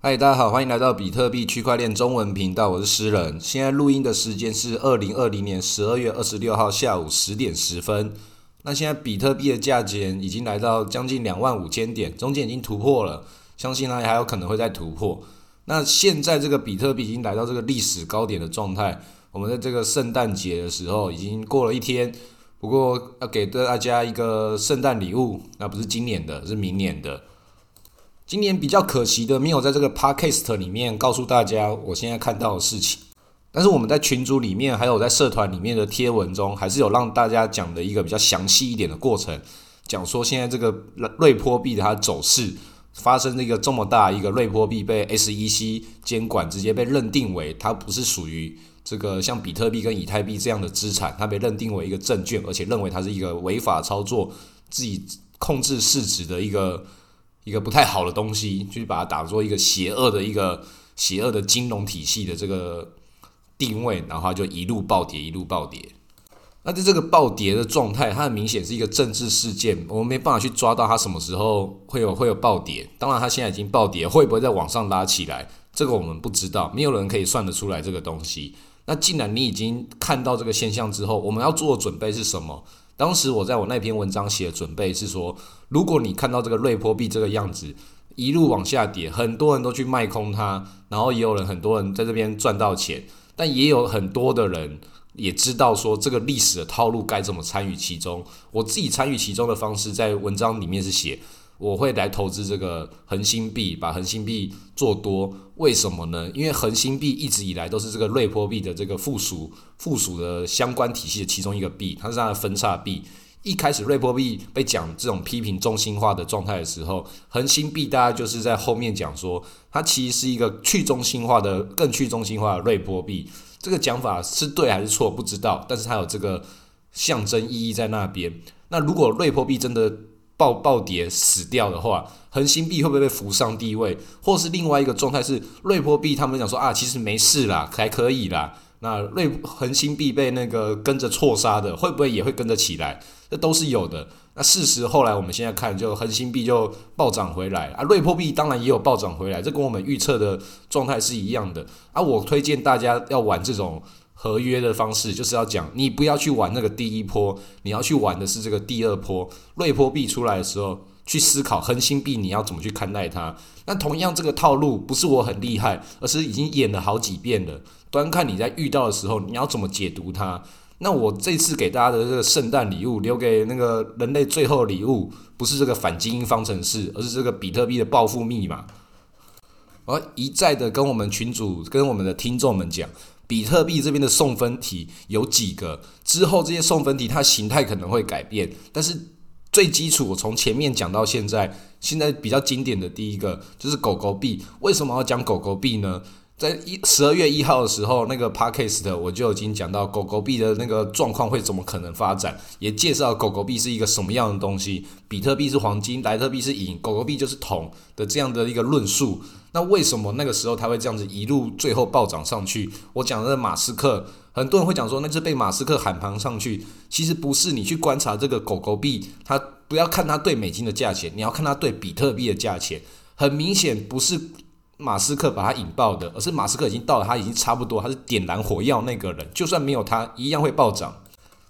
嗨，大家好，欢迎来到比特币区块链中文频道，我是诗人。现在录音的时间是二零二零年十二月二十六号下午十点十分。那现在比特币的价钱已经来到将近两万五千点，中间已经突破了，相信呢还有可能会再突破。那现在这个比特币已经来到这个历史高点的状态。我们在这个圣诞节的时候已经过了一天，不过要给大家一个圣诞礼物，那不是今年的，是明年的。今年比较可惜的，没有在这个 podcast 里面告诉大家我现在看到的事情。但是我们在群组里面，还有在社团里面的贴文中，还是有让大家讲的一个比较详细一点的过程，讲说现在这个瑞波币的它走势发生了一个这么大一个瑞波币被 SEC 监管，直接被认定为它不是属于这个像比特币跟以太币这样的资产，它被认定为一个证券，而且认为它是一个违法操作、自己控制市值的一个。一个不太好的东西，就是把它打作一个邪恶的一个邪恶的金融体系的这个定位，然后就一路暴跌，一路暴跌。那在这个暴跌的状态，它很明显是一个政治事件，我们没办法去抓到它什么时候会有会有暴跌。当然，它现在已经暴跌，会不会再往上拉起来，这个我们不知道，没有人可以算得出来这个东西。那既然你已经看到这个现象之后，我们要做的准备是什么？当时我在我那篇文章写的准备是说，如果你看到这个瑞波币这个样子一路往下跌，很多人都去卖空它，然后也有人很多人在这边赚到钱，但也有很多的人也知道说这个历史的套路该怎么参与其中。我自己参与其中的方式，在文章里面是写。我会来投资这个恒星币，把恒星币做多，为什么呢？因为恒星币一直以来都是这个瑞波币的这个附属附属的相关体系的其中一个币，它是它的分叉币。一开始瑞波币被讲这种批评中心化的状态的时候，恒星币大家就是在后面讲说，它其实是一个去中心化的、更去中心化的瑞波币。这个讲法是对还是错不知道，但是它有这个象征意义在那边。那如果瑞波币真的，暴暴跌死掉的话，恒星币会不会被扶上地位？或是另外一个状态是瑞波币，他们讲说啊，其实没事啦，还可以啦。那瑞恒星币被那个跟着错杀的，会不会也会跟着起来？这都是有的。那事实后来我们现在看，就恒星币就暴涨回来啊，瑞波币当然也有暴涨回来，这跟我们预测的状态是一样的啊。我推荐大家要玩这种。合约的方式就是要讲，你不要去玩那个第一波，你要去玩的是这个第二波。瑞波币出来的时候，去思考恒星币你要怎么去看待它。那同样这个套路不是我很厉害，而是已经演了好几遍了。端看你在遇到的时候，你要怎么解读它。那我这次给大家的这个圣诞礼物，留给那个人类最后礼物，不是这个反基因方程式，而是这个比特币的暴富密码。而一再的跟我们群主、跟我们的听众们讲。比特币这边的送分题有几个？之后这些送分题它形态可能会改变，但是最基础，我从前面讲到现在，现在比较经典的第一个就是狗狗币。为什么要讲狗狗币呢？在一十二月一号的时候，那个 podcast 我就已经讲到狗狗币的那个状况会怎么可能发展，也介绍狗狗币是一个什么样的东西。比特币是黄金，莱特币是银，狗狗币就是铜的这样的一个论述。那为什么那个时候它会这样子一路最后暴涨上去？我讲的马斯克，很多人会讲说那是被马斯克喊盘上去，其实不是。你去观察这个狗狗币，它不要看它对美金的价钱，你要看它对比特币的价钱，很明显不是。马斯克把它引爆的，而是马斯克已经到了，他已经差不多，他是点燃火药那个人，就算没有他，一样会暴涨。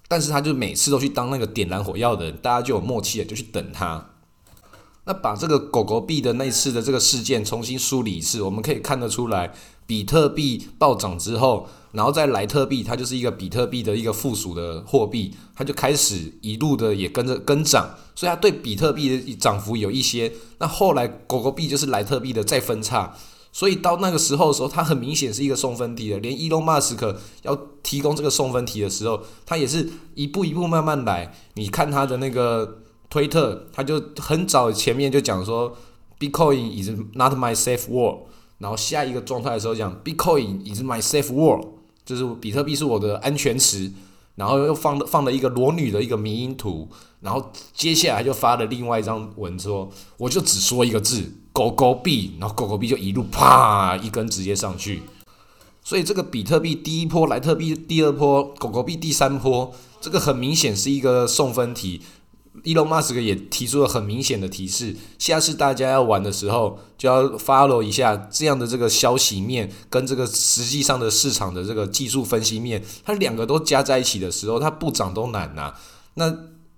但是他就每次都去当那个点燃火药的人，大家就有默契了，就去等他。那把这个狗狗币的那次的这个事件重新梳理一次，我们可以看得出来，比特币暴涨之后。然后在莱特币，它就是一个比特币的一个附属的货币，它就开始一路的也跟着跟涨，所以它对比特币的涨幅有一些。那后来狗狗币就是莱特币的再分叉，所以到那个时候的时候，它很明显是一个送分题的。连伊隆马斯克要提供这个送分题的时候，他也是一步一步慢慢来。你看他的那个推特，他就很早前面就讲说，Bitcoin is not my safe word，然后下一个状态的时候讲，Bitcoin is my safe word。就是比特币是我的安全词，然后又放了放了一个裸女的一个迷因图，然后接下来就发了另外一张文说，我就只说一个字狗狗币，然后狗狗币就一路啪一根直接上去，所以这个比特币第一波，莱特币第二波，狗狗币第三波，这个很明显是一个送分题。Elon Musk 也提出了很明显的提示，下次大家要玩的时候，就要 follow 一下这样的这个消息面跟这个实际上的市场的这个技术分析面，它两个都加在一起的时候，它不涨都难呐。那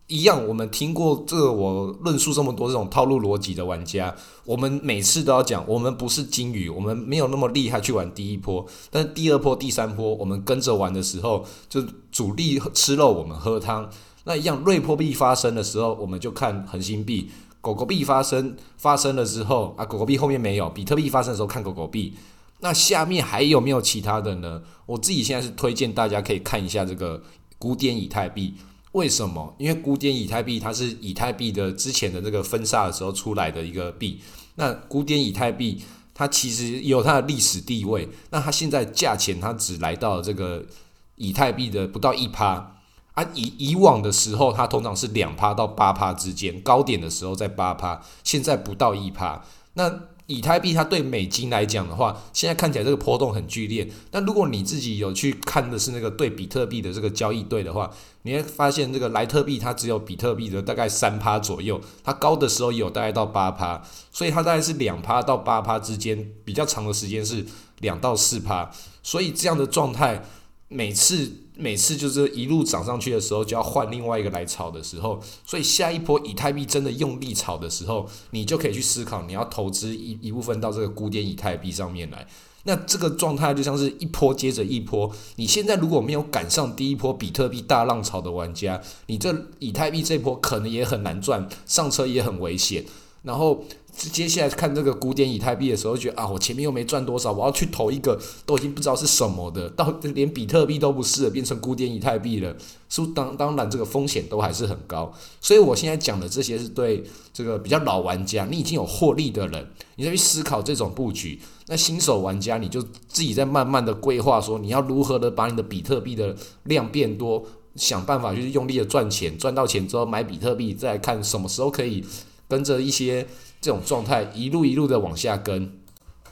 一样，我们听过这个我论述这么多这种套路逻辑的玩家，我们每次都要讲，我们不是金鱼，我们没有那么厉害去玩第一波，但是第二波、第三波，我们跟着玩的时候，就主力吃肉，我们喝汤。那一样，瑞波币发生的时候，我们就看恒星币；狗狗币发生发生了之后，啊，狗狗币后面没有；比特币发生的时候看狗狗币。那下面还有没有其他的呢？我自己现在是推荐大家可以看一下这个古典以太币。为什么？因为古典以太币它是以太币的之前的这个分叉的时候出来的一个币。那古典以太币它其实有它的历史地位。那它现在价钱它只来到这个以太币的不到一趴啊。以以往的时候，它通常是两趴到八趴之间，高点的时候在八趴，现在不到一趴。那以太币它对美金来讲的话，现在看起来这个波动很剧烈。但如果你自己有去看的是那个对比特币的这个交易对的话，你会发现这个莱特币它只有比特币的大概三趴左右，它高的时候有大概到八趴，所以它大概是两趴到八趴之间，比较长的时间是两到四趴。所以这样的状态，每次。每次就是一路涨上去的时候，就要换另外一个来炒的时候，所以下一波以太币真的用力炒的时候，你就可以去思考，你要投资一一部分到这个古典以太币上面来。那这个状态就像是一波接着一波。你现在如果没有赶上第一波比特币大浪潮的玩家，你这以太币这波可能也很难赚，上车也很危险。然后。接下来看这个古典以太币的时候，觉得啊，我前面又没赚多少，我要去投一个都已经不知道是什么的，到连比特币都不是了，变成古典以太币了，是不当当然这个风险都还是很高。所以我现在讲的这些是对这个比较老玩家，你已经有获利的人，你再去思考这种布局。那新手玩家，你就自己在慢慢的规划，说你要如何的把你的比特币的量变多，想办法就是用力的赚钱，赚到钱之后买比特币，再看什么时候可以跟着一些。这种状态一路一路的往下跟，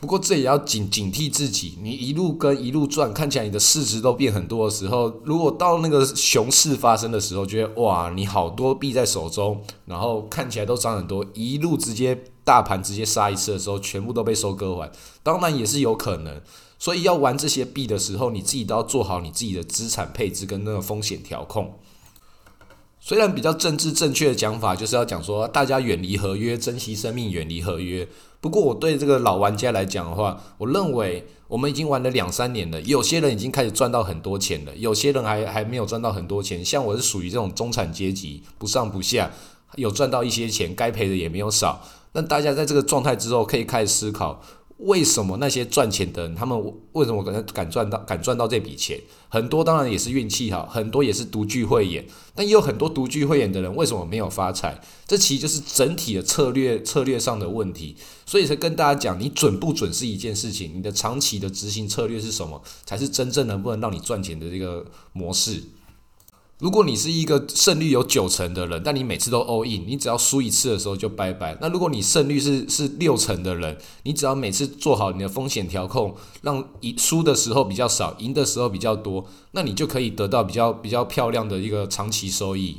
不过这也要警警惕自己。你一路跟一路赚，看起来你的市值都变很多的时候，如果到那个熊市发生的时候，觉得哇，你好多币在手中，然后看起来都涨很多，一路直接大盘直接杀一次的时候，全部都被收割完，当然也是有可能。所以要玩这些币的时候，你自己都要做好你自己的资产配置跟那个风险调控。虽然比较政治正确的讲法就是要讲说大家远离合约，珍惜生命，远离合约。不过我对这个老玩家来讲的话，我认为我们已经玩了两三年了，有些人已经开始赚到很多钱了，有些人还还没有赚到很多钱。像我是属于这种中产阶级，不上不下，有赚到一些钱，该赔的也没有少。那大家在这个状态之后，可以开始思考。为什么那些赚钱的人，他们为什么敢敢赚到敢赚到这笔钱？很多当然也是运气好，很多也是独具慧眼，但也有很多独具慧眼的人为什么没有发财？这其实就是整体的策略策略上的问题。所以才跟大家讲，你准不准是一件事情，你的长期的执行策略是什么，才是真正能不能让你赚钱的这个模式。如果你是一个胜率有九成的人，但你每次都 all in，你只要输一次的时候就拜拜。那如果你胜率是是六成的人，你只要每次做好你的风险调控，让赢输的时候比较少，赢的时候比较多，那你就可以得到比较比较漂亮的一个长期收益。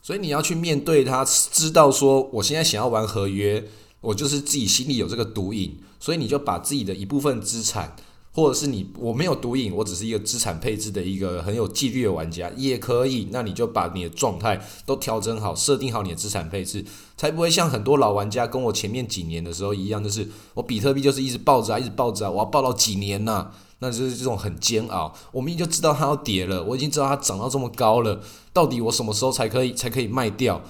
所以你要去面对它，知道说我现在想要玩合约，我就是自己心里有这个毒瘾，所以你就把自己的一部分资产。或者是你我没有毒瘾，我只是一个资产配置的一个很有纪律的玩家也可以。那你就把你的状态都调整好，设定好你的资产配置，才不会像很多老玩家跟我前面几年的时候一样，就是我比特币就是一直抱着啊，一直抱着啊，我要抱到几年呐？那就是这种很煎熬。我明明就知道它要跌了，我已经知道它涨到这么高了，到底我什么时候才可以才可以卖掉？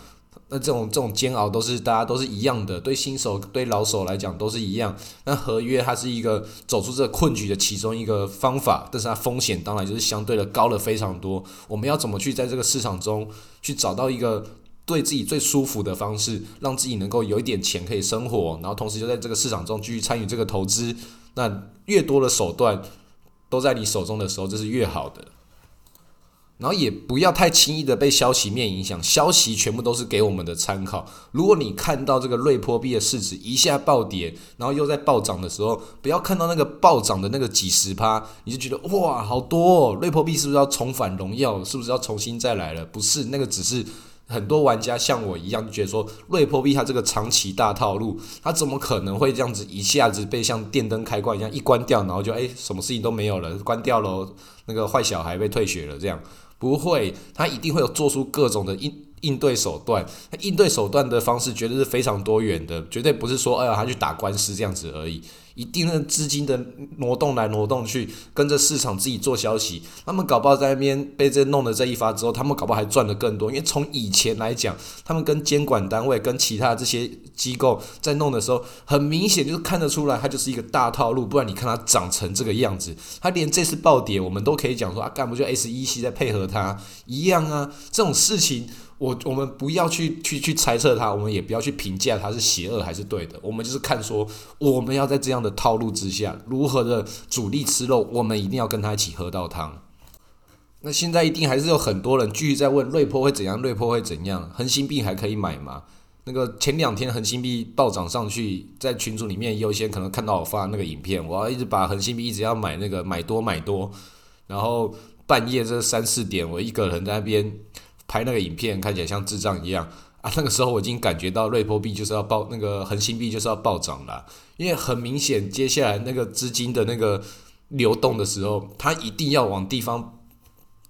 那这种这种煎熬都是大家都是一样的，对新手对老手来讲都是一样。那合约它是一个走出这个困局的其中一个方法，但是它风险当然就是相对的高了非常多。我们要怎么去在这个市场中去找到一个对自己最舒服的方式，让自己能够有一点钱可以生活，然后同时就在这个市场中继续参与这个投资。那越多的手段都在你手中的时候，这是越好的。然后也不要太轻易的被消息面影响，消息全部都是给我们的参考。如果你看到这个瑞波币的市值一下暴跌，然后又在暴涨的时候，不要看到那个暴涨的那个几十趴，你就觉得哇好多，哦，瑞波币是不是要重返荣耀？是不是要重新再来了？不是，那个只是很多玩家像我一样，就觉得说瑞波币它这个长期大套路，它怎么可能会这样子一下子被像电灯开关一样一关掉，然后就哎什么事情都没有了，关掉了，那个坏小孩被退学了这样？不会，他一定会有做出各种的应应对手段。他应对手段的方式绝对是非常多元的，绝对不是说哎呀他去打官司这样子而已。一定的资金的挪动来挪动去，跟着市场自己做消息。他们搞不好在那边被这弄了这一发之后，他们搞不好还赚的更多。因为从以前来讲，他们跟监管单位、跟其他这些机构在弄的时候，很明显就是看得出来，它就是一个大套路。不然你看它长成这个样子，它连这次暴跌，我们都可以讲说啊，干不就 SEC 在配合它一样啊？这种事情。我我们不要去去去猜测它，我们也不要去评价它是邪恶还是对的。我们就是看说，我们要在这样的套路之下，如何的主力吃肉，我们一定要跟他一起喝到汤。那现在一定还是有很多人继续在问瑞波会怎样，瑞波会怎样？恒星币还可以买吗？那个前两天恒星币暴涨上去，在群组里面优先可能看到我发那个影片，我要一直把恒星币一直要买那个买多买多，然后半夜这三四点，我一个人在那边。拍那个影片看起来像智障一样啊！那个时候我已经感觉到瑞波币就是要爆，那个恒星币就是要暴涨了，因为很明显接下来那个资金的那个流动的时候，它一定要往地方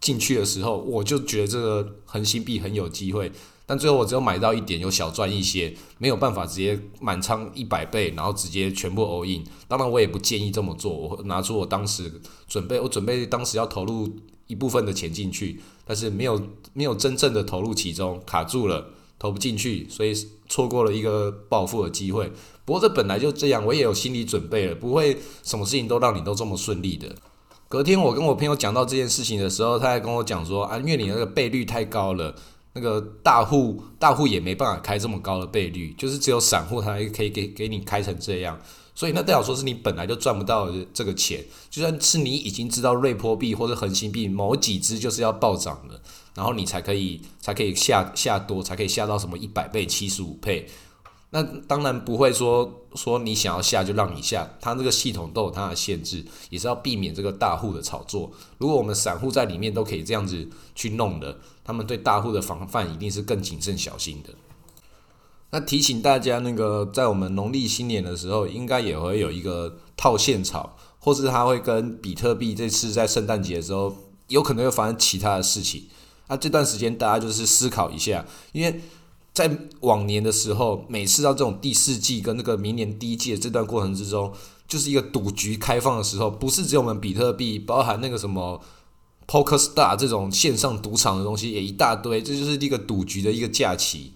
进去的时候，我就觉得这个恒星币很有机会。但最后我只有买到一点，有小赚一些，没有办法直接满仓一百倍，然后直接全部 all in。当然我也不建议这么做，我拿出我当时准备，我准备当时要投入。一部分的钱进去，但是没有没有真正的投入其中，卡住了，投不进去，所以错过了一个暴富的机会。不过这本来就这样，我也有心理准备了，不会什么事情都让你都这么顺利的。隔天我跟我朋友讲到这件事情的时候，他还跟我讲说啊，因为你那个倍率太高了，那个大户大户也没办法开这么高的倍率，就是只有散户才可以给给你开成这样。所以那代表说是你本来就赚不到这个钱，就算是你已经知道瑞波币或者恒星币某几只就是要暴涨的，然后你才可以才可以下下多，才可以下到什么一百倍、七十五倍。那当然不会说说你想要下就让你下，它这个系统都有它的限制，也是要避免这个大户的炒作。如果我们散户在里面都可以这样子去弄的，他们对大户的防范一定是更谨慎小心的。那提醒大家，那个在我们农历新年的时候，应该也会有一个套现潮，或是它会跟比特币这次在圣诞节的时候，有可能会发生其他的事情。那这段时间大家就是思考一下，因为在往年的时候，每次到这种第四季跟那个明年第一季的这段过程之中，就是一个赌局开放的时候，不是只有我们比特币，包含那个什么 Poker Star 这种线上赌场的东西也一大堆，这就是一个赌局的一个假期。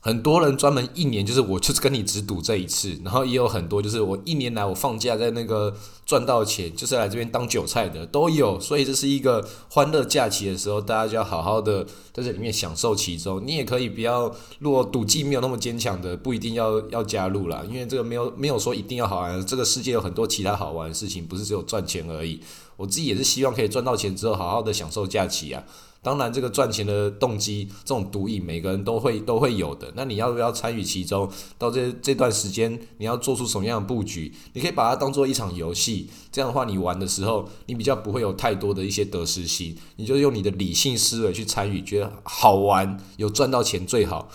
很多人专门一年就是我就是跟你只赌这一次，然后也有很多就是我一年来我放假在那个赚到钱就是来这边当韭菜的都有，所以这是一个欢乐假期的时候，大家就要好好的在这里面享受其中。你也可以不要，如果赌技没有那么坚强的，不一定要要加入啦，因为这个没有没有说一定要好玩，这个世界有很多其他好玩的事情，不是只有赚钱而已。我自己也是希望可以赚到钱之后好好的享受假期啊。当然，这个赚钱的动机，这种毒瘾，每个人都会都会有的。那你要不要参与其中？到这这段时间，你要做出什么样的布局？你可以把它当做一场游戏，这样的话，你玩的时候，你比较不会有太多的一些得失心。你就用你的理性思维去参与，觉得好玩，有赚到钱最好，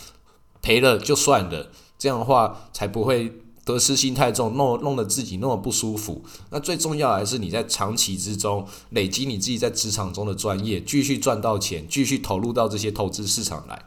赔了就算了。这样的话，才不会。得失心太重，弄弄得自己那么不舒服。那最重要还是你在长期之中累积你自己在职场中的专业，继续赚到钱，继续投入到这些投资市场来。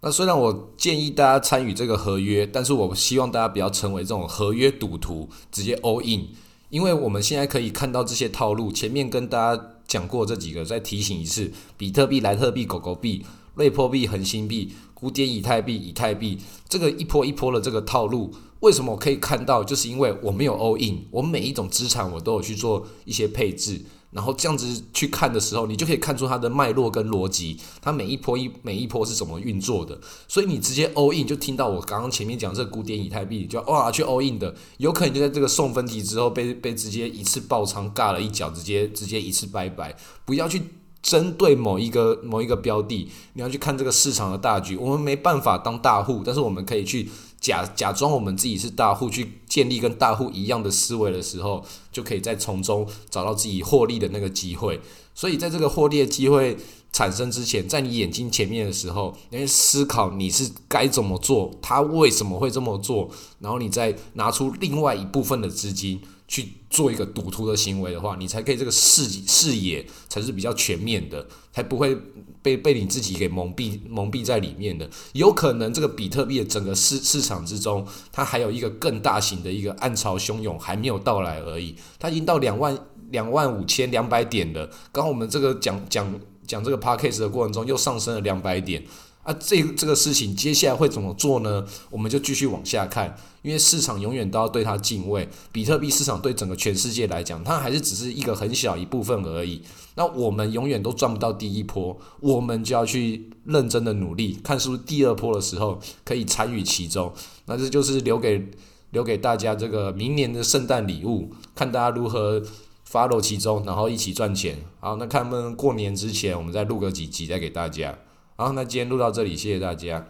那虽然我建议大家参与这个合约，但是我希望大家不要成为这种合约赌徒，直接 all in。因为我们现在可以看到这些套路，前面跟大家讲过这几个，再提醒一次：比特币、莱特币、狗狗币、瑞波币、恒星币。古典以太币、以太币这个一波一波的这个套路，为什么我可以看到？就是因为我没有 all in，我每一种资产我都有去做一些配置，然后这样子去看的时候，你就可以看出它的脉络跟逻辑，它每一波一每一波是怎么运作的。所以你直接 all in 就听到我刚刚前面讲这个古典以太币，就哇去 all in 的，有可能就在这个送分题之后被被直接一次爆仓尬了一脚，直接直接一次拜拜，不要去。针对某一个某一个标的，你要去看这个市场的大局。我们没办法当大户，但是我们可以去假假装我们自己是大户，去建立跟大户一样的思维的时候，就可以在从中找到自己获利的那个机会。所以在这个获利的机会产生之前，在你眼睛前面的时候，你思考你是该怎么做，他为什么会这么做，然后你再拿出另外一部分的资金。去做一个赌徒的行为的话，你才可以这个视视野才是比较全面的，才不会被被你自己给蒙蔽蒙蔽在里面的。有可能这个比特币的整个市市场之中，它还有一个更大型的一个暗潮汹涌还没有到来而已。它已经到两万两万五千两百点了。刚刚我们这个讲讲讲这个 p a c k a g e 的过程中，又上升了两百点。啊，这这个事情接下来会怎么做呢？我们就继续往下看，因为市场永远都要对它敬畏。比特币市场对整个全世界来讲，它还是只是一个很小一部分而已。那我们永远都赚不到第一波，我们就要去认真的努力，看是不是第二波的时候可以参与其中。那这就是留给留给大家这个明年的圣诞礼物，看大家如何 follow 其中，然后一起赚钱。好，那看他们过年之前，我们再录个几集再给大家。好，那今天录到这里，谢谢大家。